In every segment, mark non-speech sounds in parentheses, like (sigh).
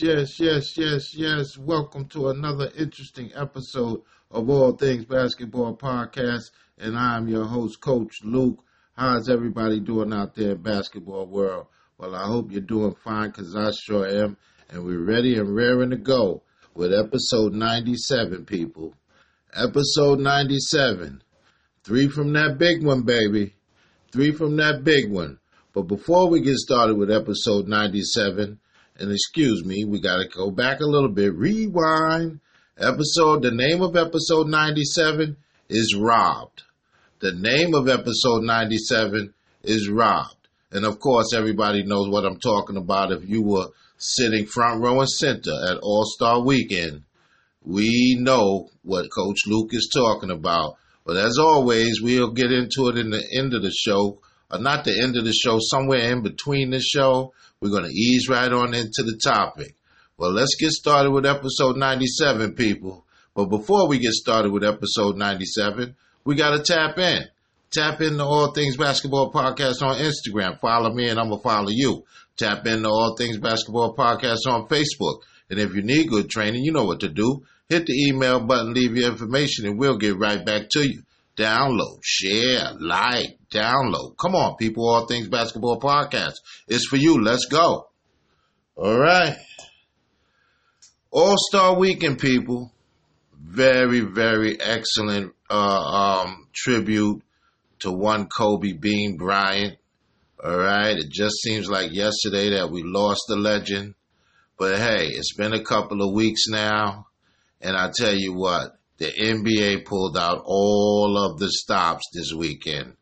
Yes, yes, yes, yes, yes. Welcome to another interesting episode of All Things Basketball Podcast. And I'm your host, Coach Luke. How's everybody doing out there in basketball world? Well, I hope you're doing fine because I sure am. And we're ready and raring to go with episode 97, people. Episode 97. Three from that big one, baby. Three from that big one. But before we get started with episode 97, and excuse me, we got to go back a little bit. Rewind. Episode, the name of episode 97 is Robbed. The name of episode 97 is Robbed. And of course, everybody knows what I'm talking about. If you were sitting front row and center at All Star Weekend, we know what Coach Luke is talking about. But as always, we'll get into it in the end of the show, or not the end of the show, somewhere in between the show. We're going to ease right on into the topic. Well, let's get started with episode 97, people. But before we get started with episode 97, we got to tap in. Tap into All Things Basketball Podcast on Instagram. Follow me and I'm going to follow you. Tap into All Things Basketball Podcast on Facebook. And if you need good training, you know what to do. Hit the email button, leave your information, and we'll get right back to you. Download, share, like, download. Come on, people, All Things Basketball Podcast. It's for you. Let's go. All right. All Star Weekend, people. Very, very excellent uh, um, tribute to one Kobe Bean Bryant. All right. It just seems like yesterday that we lost the legend. But hey, it's been a couple of weeks now. And I tell you what, the NBA pulled out all of the stops this weekend.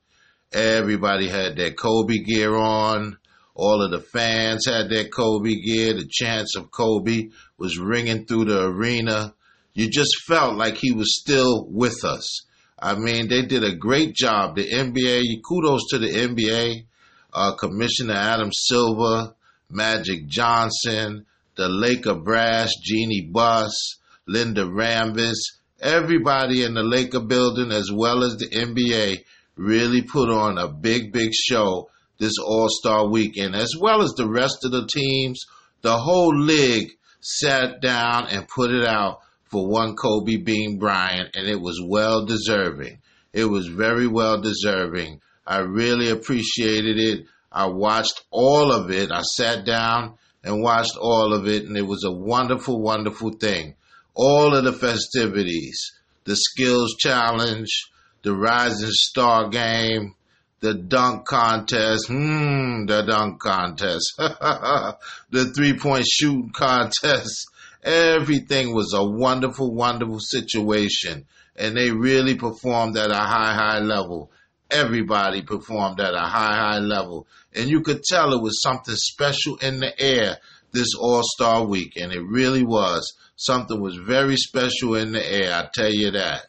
Everybody had their Kobe gear on. All of the fans had their Kobe gear. The chants of Kobe was ringing through the arena. You just felt like he was still with us. I mean, they did a great job. The NBA, kudos to the NBA, uh, Commissioner Adam Silver, Magic Johnson, the Laker brass, Jeanie Buss, Linda Rambis, everybody in the Laker building as well as the NBA really put on a big, big show this All Star weekend, as well as the rest of the teams. The whole league sat down and put it out for one Kobe Bean Bryant, and it was well deserving. It was very well deserving. I really appreciated it. I watched all of it. I sat down and watched all of it, and it was a wonderful, wonderful thing. All of the festivities, the skills challenge, the Rising Star game, the dunk contest, hmm, the dunk contest, (laughs) the three point shooting contest. Everything was a wonderful, wonderful situation. And they really performed at a high, high level. Everybody performed at a high, high level. And you could tell it was something special in the air this All Star week. And it really was. Something was very special in the air, I tell you that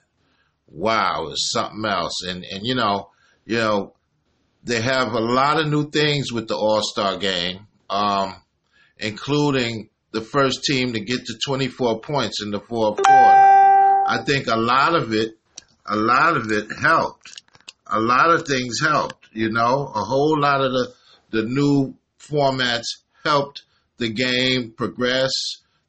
wow, it's something else. And and you know, you know, they have a lot of new things with the All Star game, um, including the first team to get to 24 points in the fourth quarter. I think a lot of it, a lot of it helped. A lot of things helped. You know, a whole lot of the the new formats helped the game progress.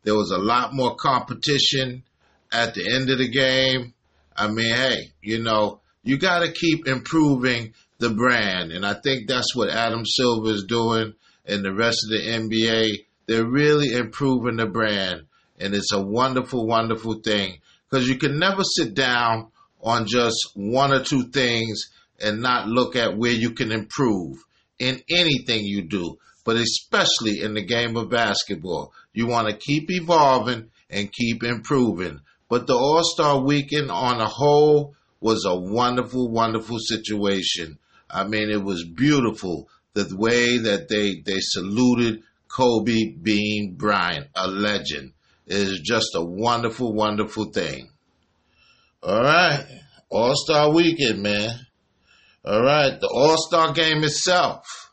There was a lot more competition at the end of the game. I mean, hey, you know, you got to keep improving the brand. And I think that's what Adam Silver is doing and the rest of the NBA. They're really improving the brand. And it's a wonderful, wonderful thing because you can never sit down on just one or two things and not look at where you can improve in anything you do, but especially in the game of basketball. You want to keep evolving and keep improving. But the All Star weekend on a whole was a wonderful, wonderful situation. I mean, it was beautiful the way that they, they saluted Kobe Bean Bryant, a legend. It is just a wonderful, wonderful thing. All right. All Star weekend, man. All right. The All Star game itself.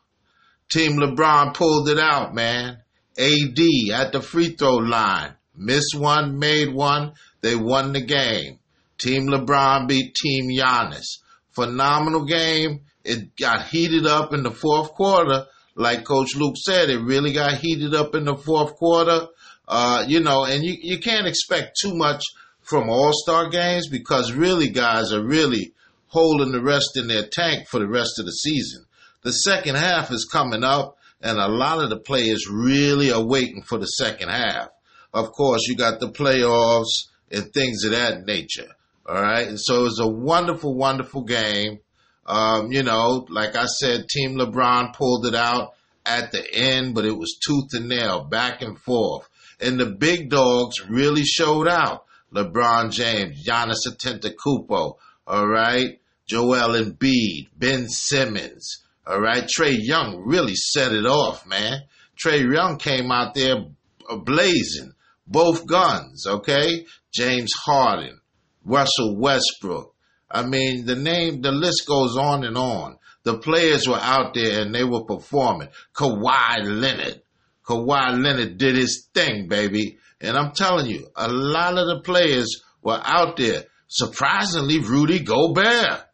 Team LeBron pulled it out, man. AD at the free throw line. Missed one, made one. They won the game. Team LeBron beat Team Giannis. Phenomenal game. It got heated up in the fourth quarter. like Coach Luke said, it really got heated up in the fourth quarter. Uh, you know, and you, you can't expect too much from All Star games because really guys are really holding the rest in their tank for the rest of the season. The second half is coming up, and a lot of the players really are waiting for the second half. Of course, you got the playoffs and things of that nature. All right. And so it was a wonderful, wonderful game. Um, you know, like I said, Team LeBron pulled it out at the end, but it was tooth and nail, back and forth. And the big dogs really showed out. LeBron James, Giannis Antetokounmpo, all right, Joel Embiid, Ben Simmons, all right. Trae Young really set it off, man. Trae Young came out there blazing, both guns, okay. James Harden, Russell Westbrook. I mean, the name, the list goes on and on. The players were out there and they were performing. Kawhi Leonard. Kawhi Leonard did his thing, baby. And I'm telling you, a lot of the players were out there. Surprisingly, Rudy Gobert.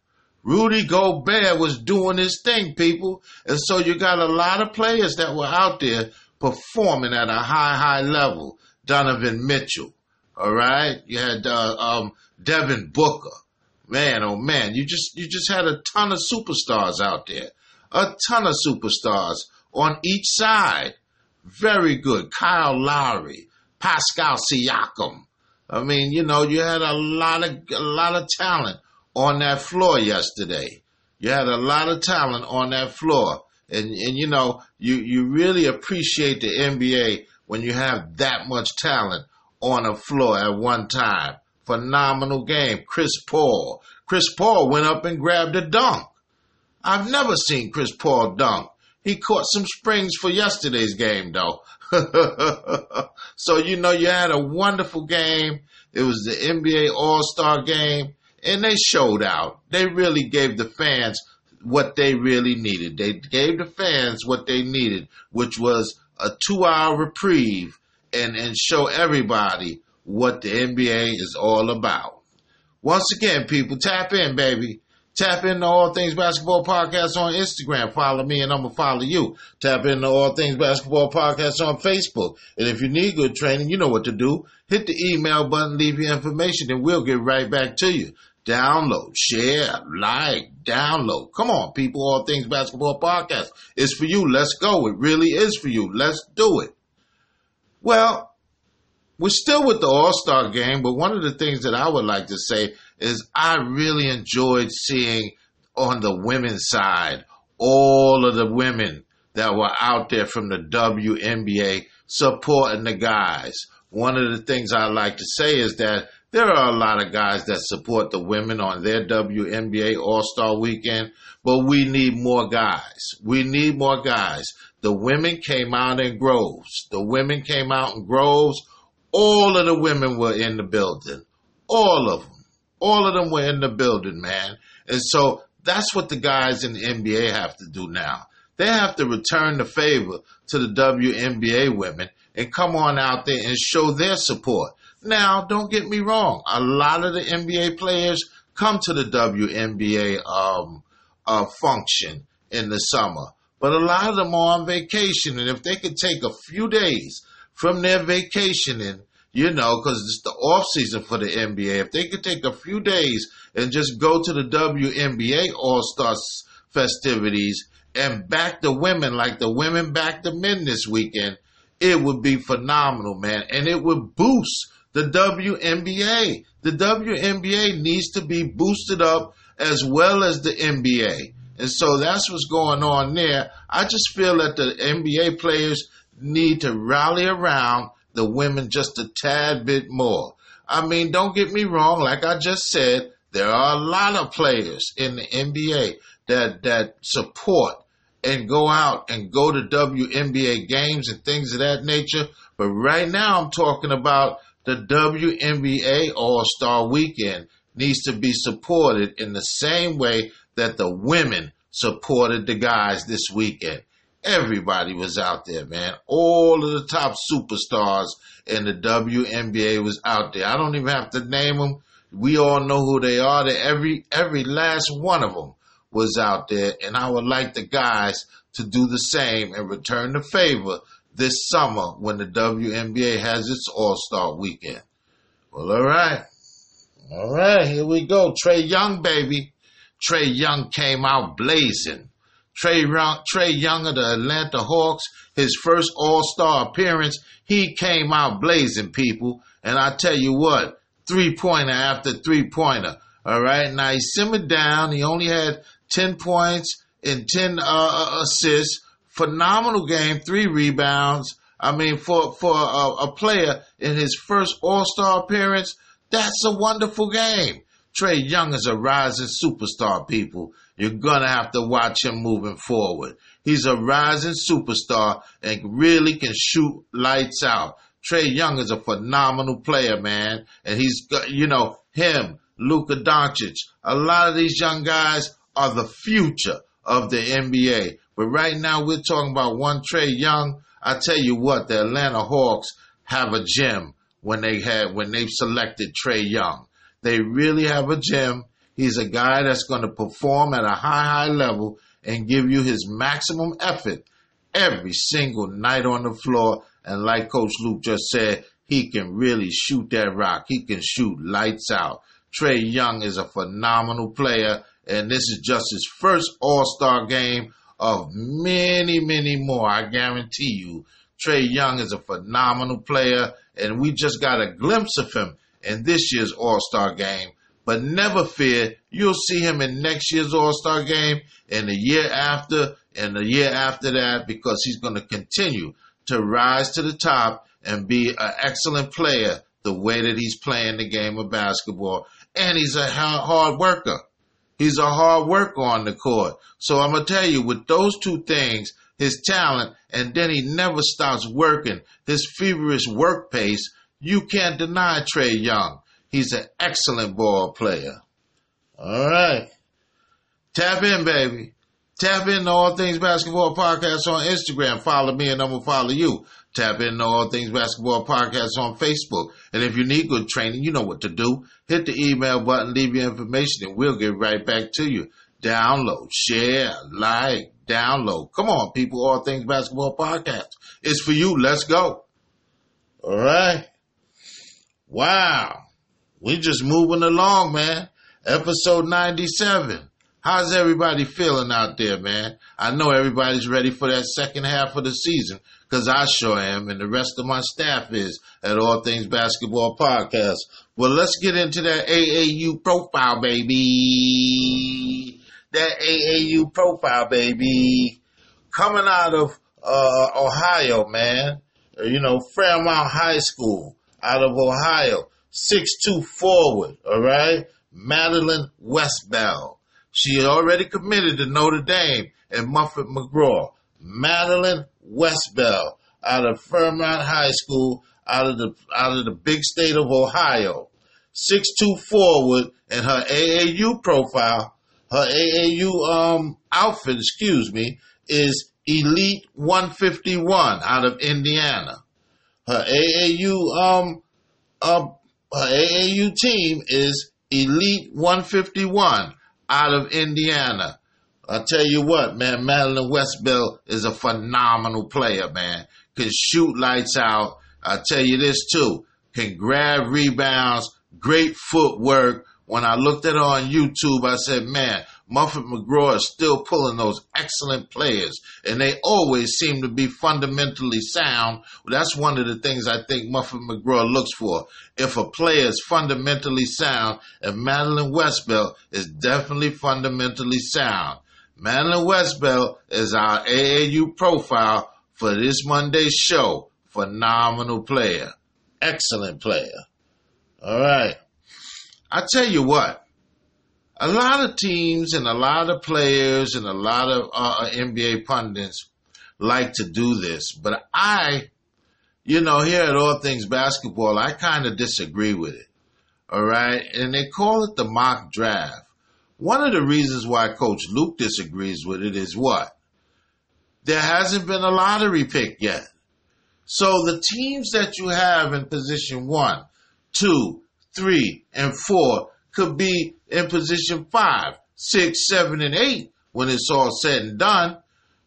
Rudy Gobert was doing his thing, people. And so you got a lot of players that were out there performing at a high, high level. Donovan Mitchell. All right. You had, uh, um, Devin Booker. Man, oh man, you just, you just had a ton of superstars out there. A ton of superstars on each side. Very good. Kyle Lowry, Pascal Siakam. I mean, you know, you had a lot of, a lot of talent on that floor yesterday. You had a lot of talent on that floor. And, and you know, you, you really appreciate the NBA when you have that much talent on a floor at one time. Phenomenal game. Chris Paul. Chris Paul went up and grabbed a dunk. I've never seen Chris Paul dunk. He caught some springs for yesterday's game, though. (laughs) so, you know, you had a wonderful game. It was the NBA All Star game, and they showed out. They really gave the fans what they really needed. They gave the fans what they needed, which was a two hour reprieve and, and show everybody what the NBA is all about. Once again, people, tap in, baby. Tap into All Things Basketball Podcast on Instagram. Follow me and I'm going to follow you. Tap into All Things Basketball Podcast on Facebook. And if you need good training, you know what to do. Hit the email button, leave your information, and we'll get right back to you. Download, share, like, download. Come on, people. All Things Basketball Podcast is for you. Let's go. It really is for you. Let's do it. Well, we're still with the All Star game, but one of the things that I would like to say is I really enjoyed seeing on the women's side all of the women that were out there from the WNBA supporting the guys. One of the things I like to say is that there are a lot of guys that support the women on their WNBA All Star weekend, but we need more guys. We need more guys. The women came out in groves. The women came out in groves. All of the women were in the building. All of them. All of them were in the building, man. And so that's what the guys in the NBA have to do now. They have to return the favor to the WNBA women and come on out there and show their support. Now, don't get me wrong. A lot of the NBA players come to the WNBA um, uh, function in the summer, but a lot of them are on vacation. And if they could take a few days from their vacationing you know, because it's the off season for the NBA. If they could take a few days and just go to the WNBA All Star festivities and back the women like the women back the men this weekend, it would be phenomenal, man. And it would boost the WNBA. The WNBA needs to be boosted up as well as the NBA. And so that's what's going on there. I just feel that the NBA players need to rally around the women just a tad bit more. I mean, don't get me wrong. Like I just said, there are a lot of players in the NBA that, that support and go out and go to WNBA games and things of that nature. But right now I'm talking about the WNBA All Star Weekend needs to be supported in the same way that the women supported the guys this weekend. Everybody was out there, man. All of the top superstars in the WNBA was out there. I don't even have to name them. We all know who they are. They, every every last one of them was out there, and I would like the guys to do the same and return the favor this summer when the WNBA has its All Star weekend. Well, all right. All right, here we go. Trae Young, baby. Trae Young came out blazing. Trae Young, Trae Young of the Atlanta Hawks, his first All Star appearance, he came out blazing, people. And I tell you what, three pointer after three pointer. All right, now he simmered down. He only had 10 points and 10 uh, uh, assists. Phenomenal game, three rebounds. I mean, for, for a, a player in his first All Star appearance, that's a wonderful game. Trae Young is a rising superstar, people. You're gonna have to watch him moving forward. He's a rising superstar and really can shoot lights out. Trae Young is a phenomenal player, man. And he's you know, him, Luka Doncic, a lot of these young guys are the future of the NBA. But right now we're talking about one Trae Young. I tell you what, the Atlanta Hawks have a gem when they had when they've selected Trae Young. They really have a gem. He's a guy that's going to perform at a high, high level and give you his maximum effort every single night on the floor. And like Coach Luke just said, he can really shoot that rock. He can shoot lights out. Trae Young is a phenomenal player, and this is just his first All Star game of many, many more. I guarantee you. Trae Young is a phenomenal player, and we just got a glimpse of him in this year's All Star game. But never fear, you'll see him in next year's All Star game, and the year after, and the year after that, because he's going to continue to rise to the top and be an excellent player the way that he's playing the game of basketball. And he's a hard worker. He's a hard worker on the court. So I'm going to tell you, with those two things, his talent, and then he never stops working, his feverish work pace, you can't deny Trae Young. He's an excellent ball player. All right. Tap in, baby. Tap in to All Things Basketball Podcast on Instagram. Follow me and I'm going to follow you. Tap in to All Things Basketball Podcast on Facebook. And if you need good training, you know what to do. Hit the email button, leave your information, and we'll get right back to you. Download, share, like, download. Come on, people. All Things Basketball Podcast. It's for you. Let's go. All right. Wow. We just moving along, man. Episode 97. How's everybody feeling out there, man? I know everybody's ready for that second half of the season because I sure am, and the rest of my staff is at All Things Basketball Podcast. Well, let's get into that AAU profile, baby. That AAU profile, baby. Coming out of uh, Ohio, man. You know, Fairmont High School out of Ohio. Six-two forward, all right? Madeline Westbeld. She already committed to Notre Dame and Muffet McGraw. Madeline Westbeld out of Fairmont High School out of the out of the big state of Ohio. Six-two forward and her AAU profile, her AAU um outfit, excuse me, is Elite 151 out of Indiana. Her AAU um uh, her AAU team is Elite 151 out of Indiana. I tell you what, man, Madeline Westbeld is a phenomenal player, man. Can shoot lights out. I tell you this too. Can grab rebounds, great footwork. When I looked at her on YouTube, I said, man, Muffet McGraw is still pulling those excellent players, and they always seem to be fundamentally sound. That's one of the things I think Muffet McGraw looks for. If a player is fundamentally sound, and Madeline Westbeld is definitely fundamentally sound. Madeline Westbeld is our AAU profile for this Monday's show. Phenomenal player. Excellent player. All right. I tell you what, a lot of teams and a lot of players and a lot of uh, NBA pundits like to do this, but I, you know, here at All Things Basketball, I kind of disagree with it. All right. And they call it the mock draft. One of the reasons why Coach Luke disagrees with it is what? There hasn't been a lottery pick yet. So the teams that you have in position one, two, three, and four could be in position five, six, seven, and eight when it's all said and done.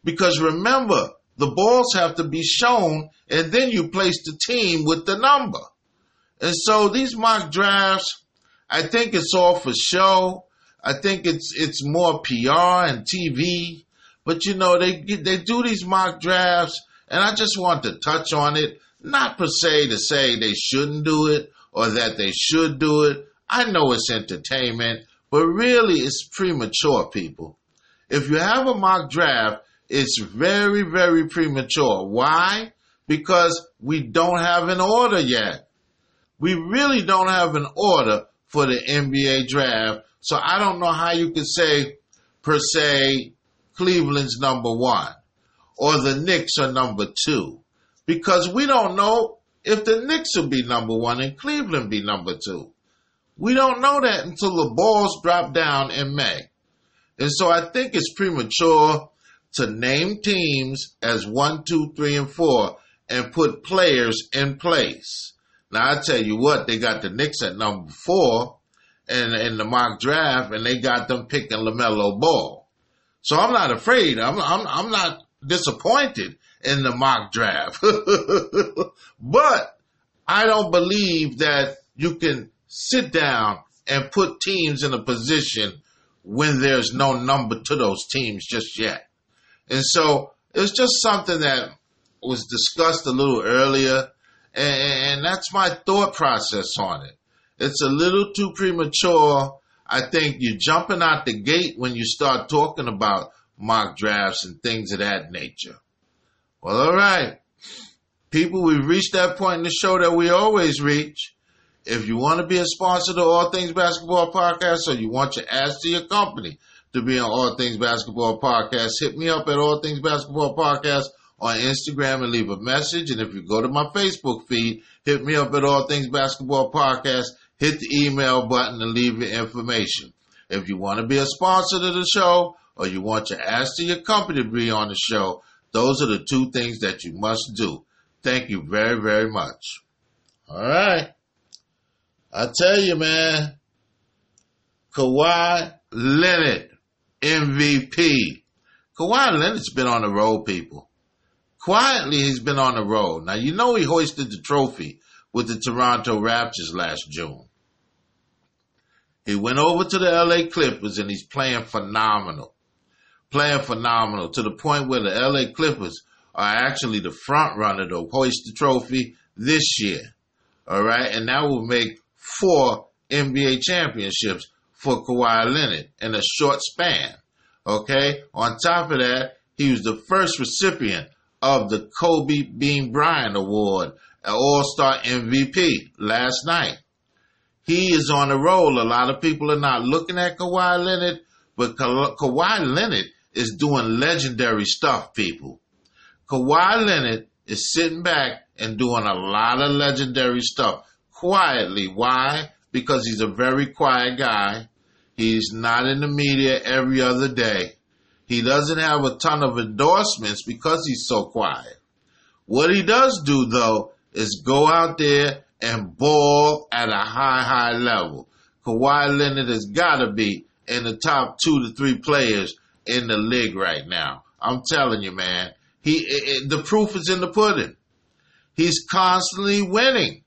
Because remember, the balls have to be shown and then you place the team with the number. And so these mock drafts, I think it's all for show. I think it's it's more PR and TV. But you know, they they do these mock drafts and I just want to touch on it, not per se to say they shouldn't do it or that they should do it. I know it's entertainment, but really it's premature, people. If you have a mock draft, it's very, very premature. Why? Because we don't have an order yet. We really don't have an order for the NBA draft. So I don't know how you could say, per se, Cleveland's number one or the Knicks are number two. Because we don't know if the Knicks will be number one and Cleveland be number two. We don't know that until the balls drop down in May. And so I think it's premature to name teams as one, two, three, and four and put players in place. Now I tell you what, they got the Knicks at number four in, in the mock draft and they got them picking LaMelo Ball. So I'm not afraid. I'm, I'm, I'm not disappointed in the mock draft. (laughs) but I don't believe that you can sit down and put teams in a position when there's no number to those teams just yet. And so it's just something that was discussed a little earlier, and, that's my thought process on it. It's a little too premature. I think you're jumping out the gate when you start talking about mock drafts and things of that nature. Well, all right. People, we've reached that point in the show that we always reach. If you want to be a sponsor to All Things Basketball Podcast or you want your ads to your company to be on All Things Basketball Podcast, hit me up at All Things Basketball Podcast on Instagram and leave a message. And if you go to my Facebook feed, hit me up at All Things Basketball Podcast, hit the email button and leave your information. If you want to be a sponsor to the show or you want your ads to your company to be on the show, those are the two things that you must do. Thank you very, very much. All right. I tell you, man, Kawhi Leonard, MVP. Kawhi Leonard's been on the road, people. Quietly, he's been on the road. Now, you know he hoisted the trophy with the Toronto Raptors last June. He went over to the LA Clippers and he's playing phenomenal. Playing phenomenal to the point where the LA Clippers are actually the front runner to hoist the trophy this year. All right. And that will make four NBA championships for Kawhi Leonard in a short span. Okay. On top of that, he was the first recipient of the Kobe Bean Bryant Award, an All Star MVP last night. He is on a roll. A lot of people are not looking at Kawhi Leonard, but Ka- Kawhi Leonard is doing legendary stuff, people. Kawhi Leonard is sitting back and doing a lot of legendary stuff quietly. Why? Because he's a very quiet guy. He's not in the media every other day. He doesn't have a ton of endorsements because he's so quiet. What he does do though is go out there and ball at a high, high level. Kawhi Leonard has got to be in the top two to three players in the league right now. I'm telling you, man. He, it, it, the proof is in the pudding. He's constantly winning.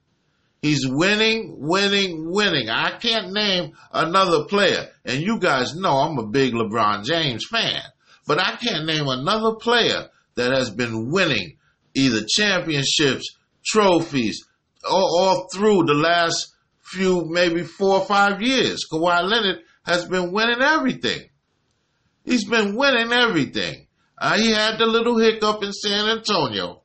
He's winning, winning, winning. I can't name another player, and you guys know I'm a big LeBron James fan, but I can't name another player that has been winning either championships, trophies, all, all through the last few, maybe four or five years. Kawhi Leonard has been winning everything. He's been winning everything. Uh, he had the little hiccup in San Antonio,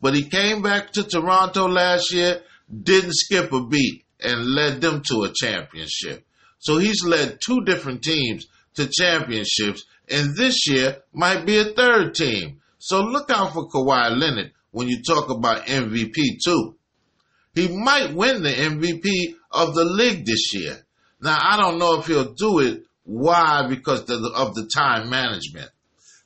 but he came back to Toronto last year didn't skip a beat and led them to a championship. So he's led two different teams to championships, and this year might be a third team. So look out for Kawhi Leonard when you talk about MVP too. He might win the MVP of the league this year. Now I don't know if he'll do it. Why? Because of the time management.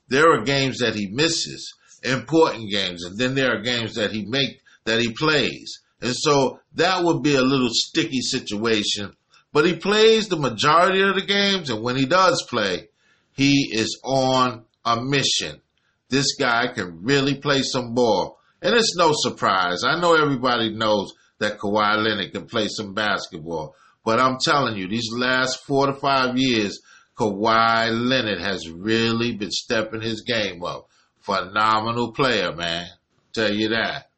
There are games that he misses, important games, and then there are games that he make that he plays. And so that would be a little sticky situation but he plays the majority of the games, and when he does play, he is on a mission. This guy can really play some ball. And it's no surprise. I know everybody knows that Kawhi Leonard can play some basketball. But I'm telling you, these last four to five years, Kawhi Leonard has really been stepping his game up. Phenomenal player, man. Tell you that.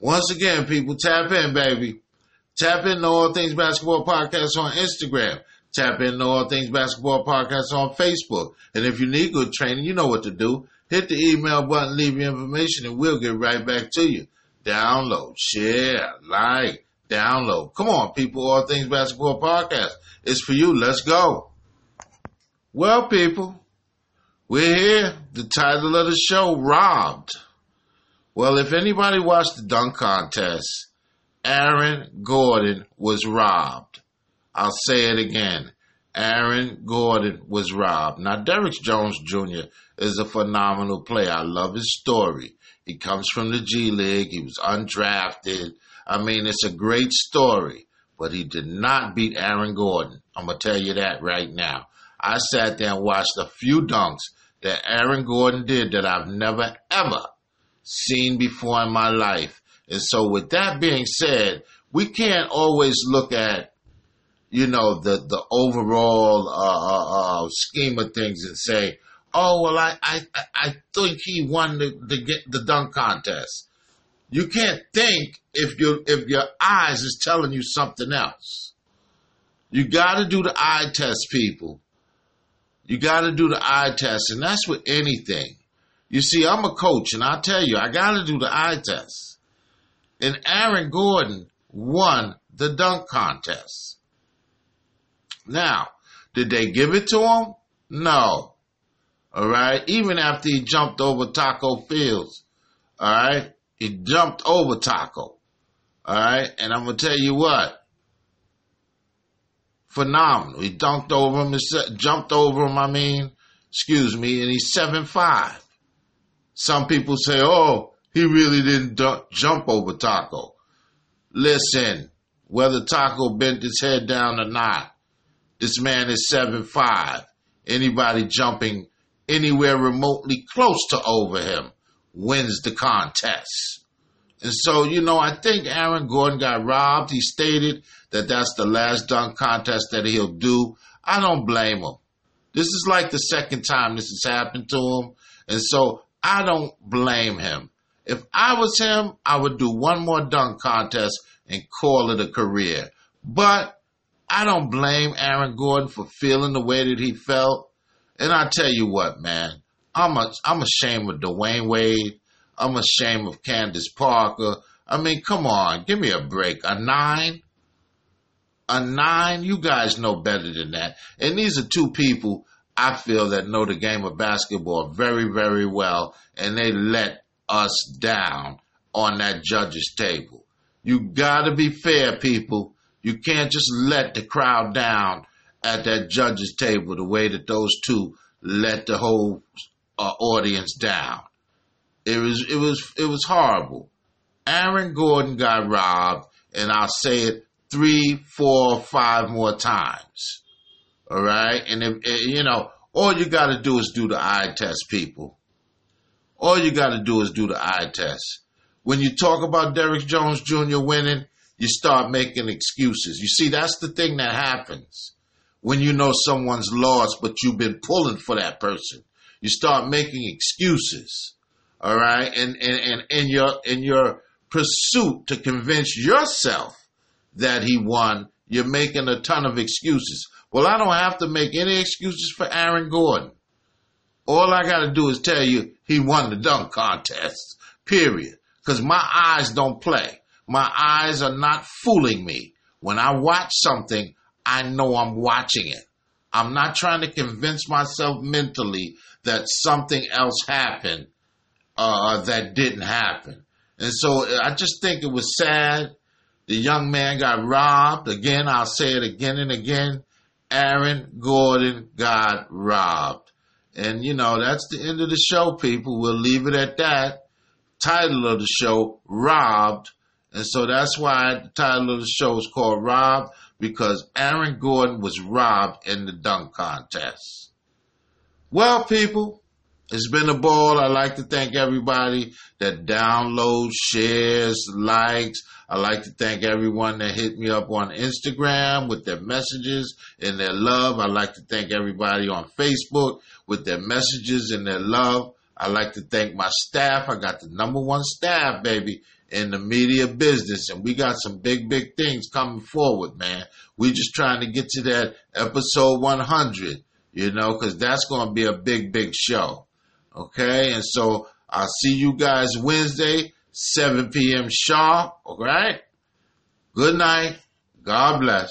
Once again, people, tap in, baby. Tap in to All Things Basketball Podcast on Instagram. Tap in to All Things Basketball Podcast on Facebook. And if you need good training, you know what to do. Hit the email button, leave your information, and we'll get right back to you. Download, share, like, download. Come on, people. All Things Basketball Podcast. It's for you. Let's go. Well, people, we're here. The title of the show, Robbed. Well, if anybody watched the dunk contest, Aaron Gordon was robbed. I'll say it again. Aaron Gordon was robbed. Now, Derrick Jones Jr. is a phenomenal player. I love his story. He comes from the G League. He was undrafted. I mean, it's a great story, but he did not beat Aaron Gordon. I'm going to tell you that right now. I sat there and watched a few dunks that Aaron Gordon did that I've never, ever seen before in my life. And so, with that being said, we can't always look at, you know, the the overall uh, uh, uh, scheme of things and say, "Oh, well, I I I think he won the the, the dunk contest." You can't think if your if your eyes is telling you something else. You got to do the eye test, people. You got to do the eye test, and that's with anything. You see, I'm a coach, and I tell you, I got to do the eye test. And Aaron Gordon won the dunk contest. Now, did they give it to him? No. All right. Even after he jumped over Tacko Fields. All right. He jumped over Tacko. All right. And I'm going to tell you what. Phenomenal. He dunked over him, jumped over him, I mean, excuse me, and he's seven five. Some people say, oh, he really didn't jump over Tacko. Listen, whether Tacko bent his head down or not, this man is seven five. Anybody jumping anywhere remotely close to over him wins the contest. And so, you know, I think Aaron Gordon got robbed. He stated that that's the last dunk contest that he'll do. I don't blame him. This is like the second time this has happened to him. And so I don't blame him. If I was him, I would do one more dunk contest and call it a career. But I don't blame Aaron Gordon for feeling the way that he felt. And I tell you what, man, I'm a, I'm ashamed of Dwyane Wade. I'm ashamed of Candace Parker. I mean, come on, give me a break. A nine? A nine? You guys know better than that. And these are two people I feel that know the game of basketball very, very well, and they let us down on that judges table. You gotta be fair, people. You can't just let the crowd down at that judges table the way that those two let the whole uh, audience down. It was, it was, it was horrible. Aaron Gordon got robbed, and I'll say it three, four, five more times. All right. And if, eh, you know, all you got to do is do the eye test, people. All you got to do is do the eye test. When you talk about Derrick Jones Jr. winning, you start making excuses. You see, that's the thing that happens when you know someone's lost, but you've been pulling for that person. You start making excuses. All right. And, and, and in your, in your pursuit to convince yourself that he won, you're making a ton of excuses. Well, I don't have to make any excuses for Aaron Gordon. All I got to do is tell you he won the dunk contest, period. Because my eyes don't play. My eyes are not fooling me. When I watch something, I know I'm watching it. I'm not trying to convince myself mentally that something else happened uh, that didn't happen. And so I just think it was sad. The young man got robbed. Again, I'll say it again and again. Aaron Gordon got robbed. And, you know, that's the end of the show, people. We'll leave it at that. Title of the show, Robbed. And so that's why the title of the show is called Robbed. Because Aaron Gordon was robbed in the dunk contest. Well, people, it's been a ball. I'd like to thank everybody that downloads, shares, likes. I'd like to thank everyone that hit me up on Instagram with their messages and their love. I'd like to thank everybody on Facebook with their messages and their love. I'd like to thank my staff. I got the number one staff, baby, in the media business, and we got some big, big things coming forward, man. We just trying to get to that episode 100, you know, because that's going to be a big, big show. Okay, and so I'll see you guys Wednesday, 7 p.m. sharp. All right. Good night. God bless.